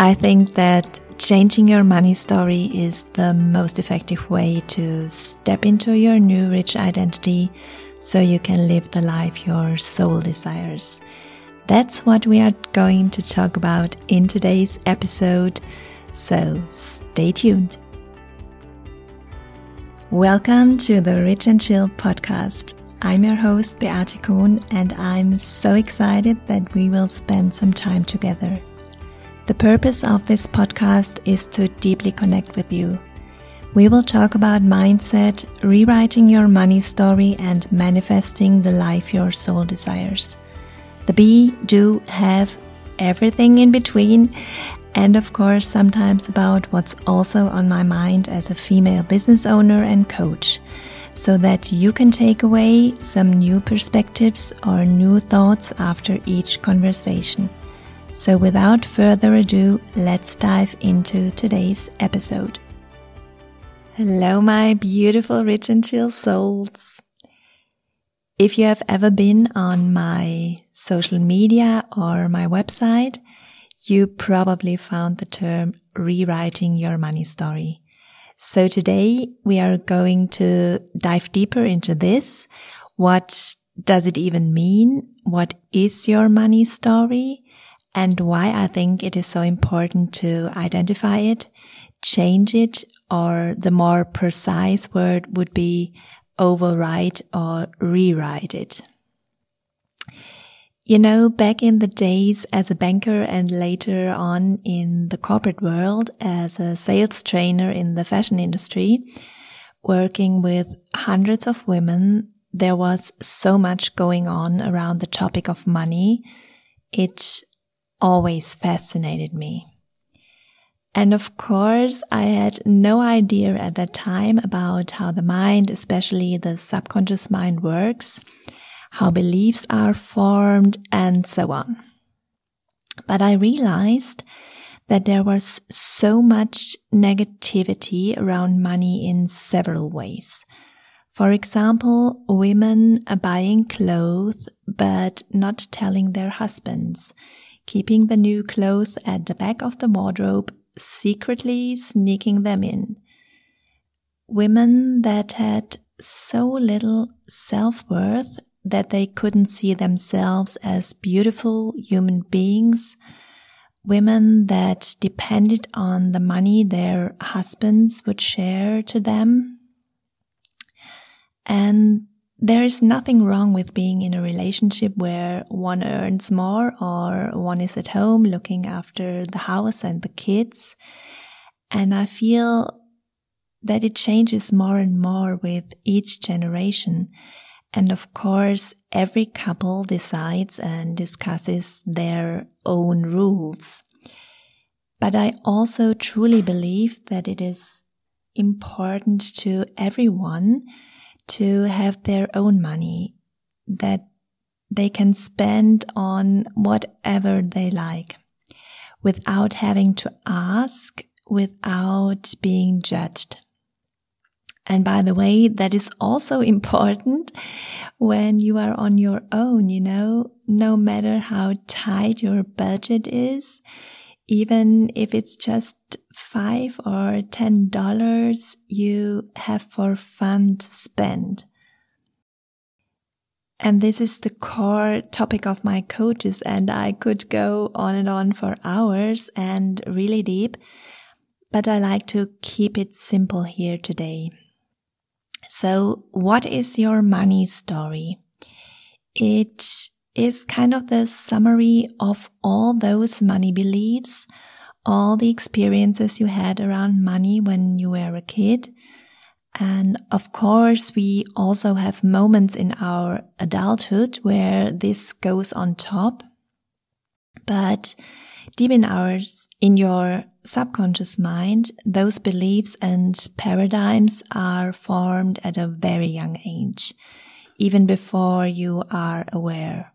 I think that changing your money story is the most effective way to step into your new rich identity so you can live the life your soul desires. That's what we are going to talk about in today's episode, so stay tuned. Welcome to the Rich and Chill podcast. I'm your host, Beate Kohn, and I'm so excited that we will spend some time together. The purpose of this podcast is to deeply connect with you. We will talk about mindset, rewriting your money story, and manifesting the life your soul desires. The be, do, have, everything in between, and of course, sometimes about what's also on my mind as a female business owner and coach, so that you can take away some new perspectives or new thoughts after each conversation. So, without further ado, let's dive into today's episode. Hello, my beautiful rich and chill souls. If you have ever been on my social media or my website, you probably found the term rewriting your money story. So today we are going to dive deeper into this. What does it even mean? What is your money story? And why I think it is so important to identify it, change it, or the more precise word would be overwrite or rewrite it. You know, back in the days as a banker and later on in the corporate world as a sales trainer in the fashion industry, working with hundreds of women, there was so much going on around the topic of money. It always fascinated me. And of course, I had no idea at that time about how the mind, especially the subconscious mind works, how beliefs are formed and so on. But I realized that there was so much negativity around money in several ways. For example, women buying clothes but not telling their husbands, keeping the new clothes at the back of the wardrobe, secretly sneaking them in. Women that had so little self-worth that they couldn't see themselves as beautiful human beings. Women that depended on the money their husbands would share to them. And there is nothing wrong with being in a relationship where one earns more or one is at home looking after the house and the kids. And I feel that it changes more and more with each generation. And of course, every couple decides and discusses their own rules. But I also truly believe that it is important to everyone to have their own money that they can spend on whatever they like without having to ask, without being judged. And by the way, that is also important when you are on your own, you know, no matter how tight your budget is, even if it's just five or ten dollars you have for fun to spend. And this is the core topic of my coaches and I could go on and on for hours and really deep, but I like to keep it simple here today. So what is your money story? It is kind of the summary of all those money beliefs, all the experiences you had around money when you were a kid. And of course, we also have moments in our adulthood where this goes on top. But deep in ours, in your subconscious mind, those beliefs and paradigms are formed at a very young age, even before you are aware.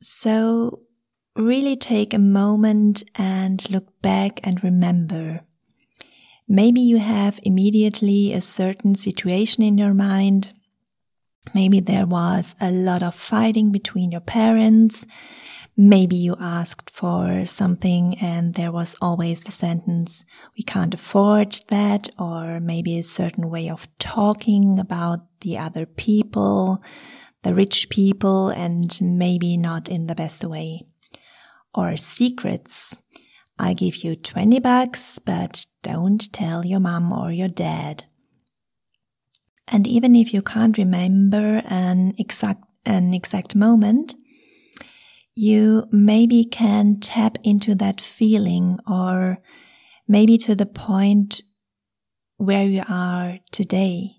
So really take a moment and look back and remember. Maybe you have immediately a certain situation in your mind. Maybe there was a lot of fighting between your parents. Maybe you asked for something and there was always the sentence, we can't afford that, or maybe a certain way of talking about the other people, the rich people, and maybe not in the best way. Or secrets. I give you 20 bucks, but don't tell your mom or your dad. And even if you can't remember an exact, an exact moment, you maybe can tap into that feeling or maybe to the point where you are today.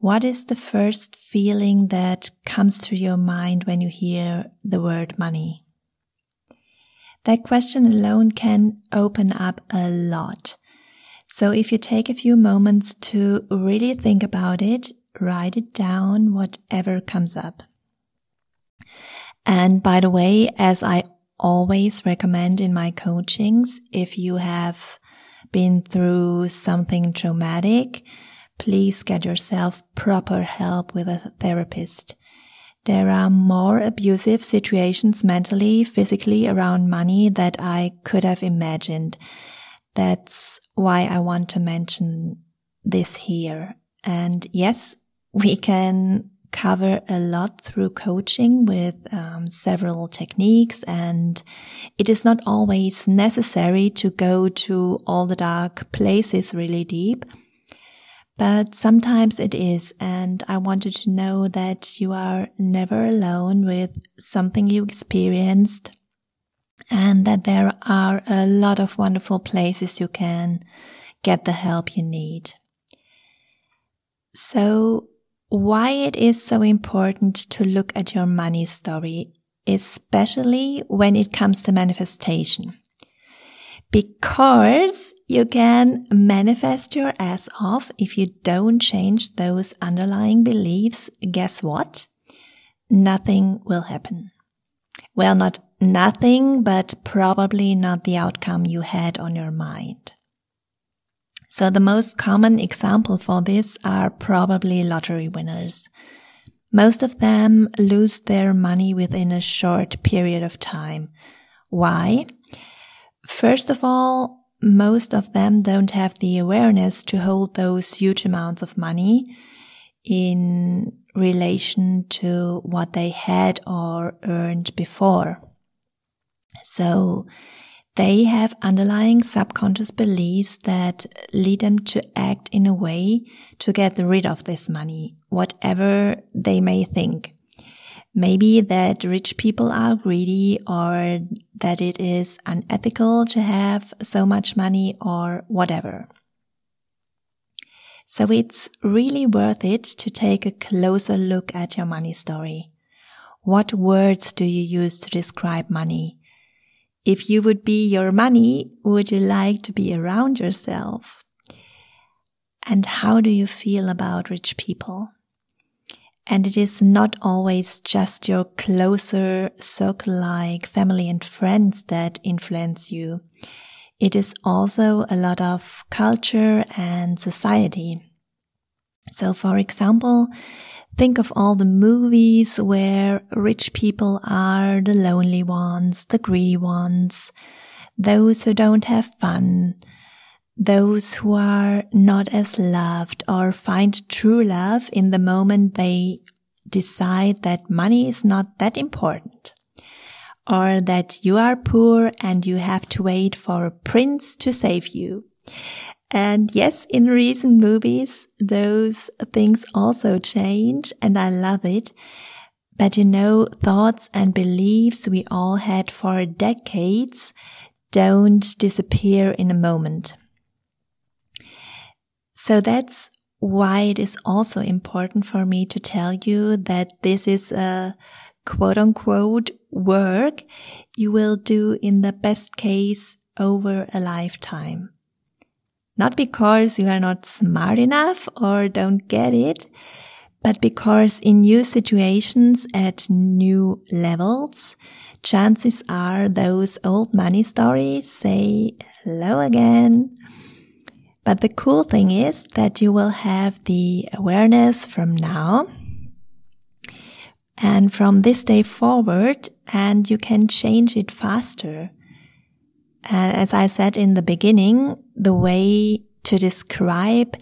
What is the first feeling that comes to your mind when you hear the word money? That question alone can open up a lot. So if you take a few moments to really think about it, write it down, whatever comes up. And by the way, as I always recommend in my coachings, if you have been through something traumatic, please get yourself proper help with a therapist. There are more abusive situations mentally, physically around money that I could have imagined. That's why I want to mention this here. And yes, we can cover a lot through coaching with um, several techniques and it is not always necessary to go to all the dark places really deep but sometimes it is and i wanted to know that you are never alone with something you experienced and that there are a lot of wonderful places you can get the help you need so why it is so important to look at your money story, especially when it comes to manifestation. Because you can manifest your ass off if you don't change those underlying beliefs. Guess what? Nothing will happen. Well, not nothing, but probably not the outcome you had on your mind. So the most common example for this are probably lottery winners. Most of them lose their money within a short period of time. Why? First of all, most of them don't have the awareness to hold those huge amounts of money in relation to what they had or earned before. So they have underlying subconscious beliefs that lead them to act in a way to get rid of this money, whatever they may think. Maybe that rich people are greedy or that it is unethical to have so much money or whatever. So it's really worth it to take a closer look at your money story. What words do you use to describe money? If you would be your money, would you like to be around yourself? And how do you feel about rich people? And it is not always just your closer circle like family and friends that influence you. It is also a lot of culture and society. So for example, Think of all the movies where rich people are the lonely ones, the greedy ones, those who don't have fun, those who are not as loved or find true love in the moment they decide that money is not that important or that you are poor and you have to wait for a prince to save you. And yes, in recent movies, those things also change and I love it. But you know, thoughts and beliefs we all had for decades don't disappear in a moment. So that's why it is also important for me to tell you that this is a quote unquote work you will do in the best case over a lifetime. Not because you are not smart enough or don't get it, but because in new situations at new levels, chances are those old money stories say hello again. But the cool thing is that you will have the awareness from now and from this day forward, and you can change it faster. And as I said in the beginning, the way to describe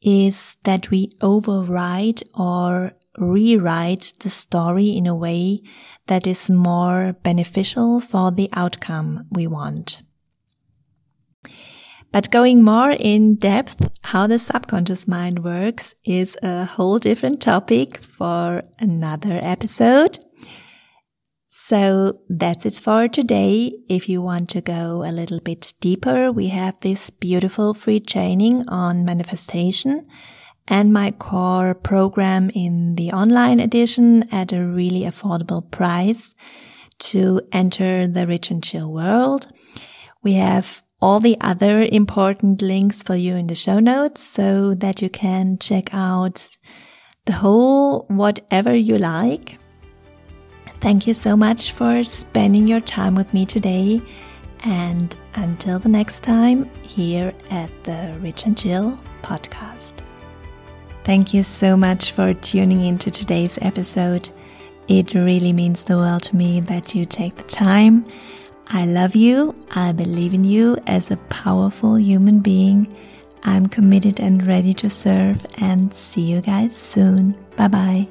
is that we override or rewrite the story in a way that is more beneficial for the outcome we want. But going more in depth, how the subconscious mind works is a whole different topic for another episode. So that's it for today. If you want to go a little bit deeper, we have this beautiful free training on manifestation and my core program in the online edition at a really affordable price to enter the rich and chill world. We have all the other important links for you in the show notes so that you can check out the whole whatever you like. Thank you so much for spending your time with me today. And until the next time, here at the Rich and Chill podcast. Thank you so much for tuning into today's episode. It really means the world to me that you take the time. I love you. I believe in you as a powerful human being. I'm committed and ready to serve and see you guys soon. Bye bye.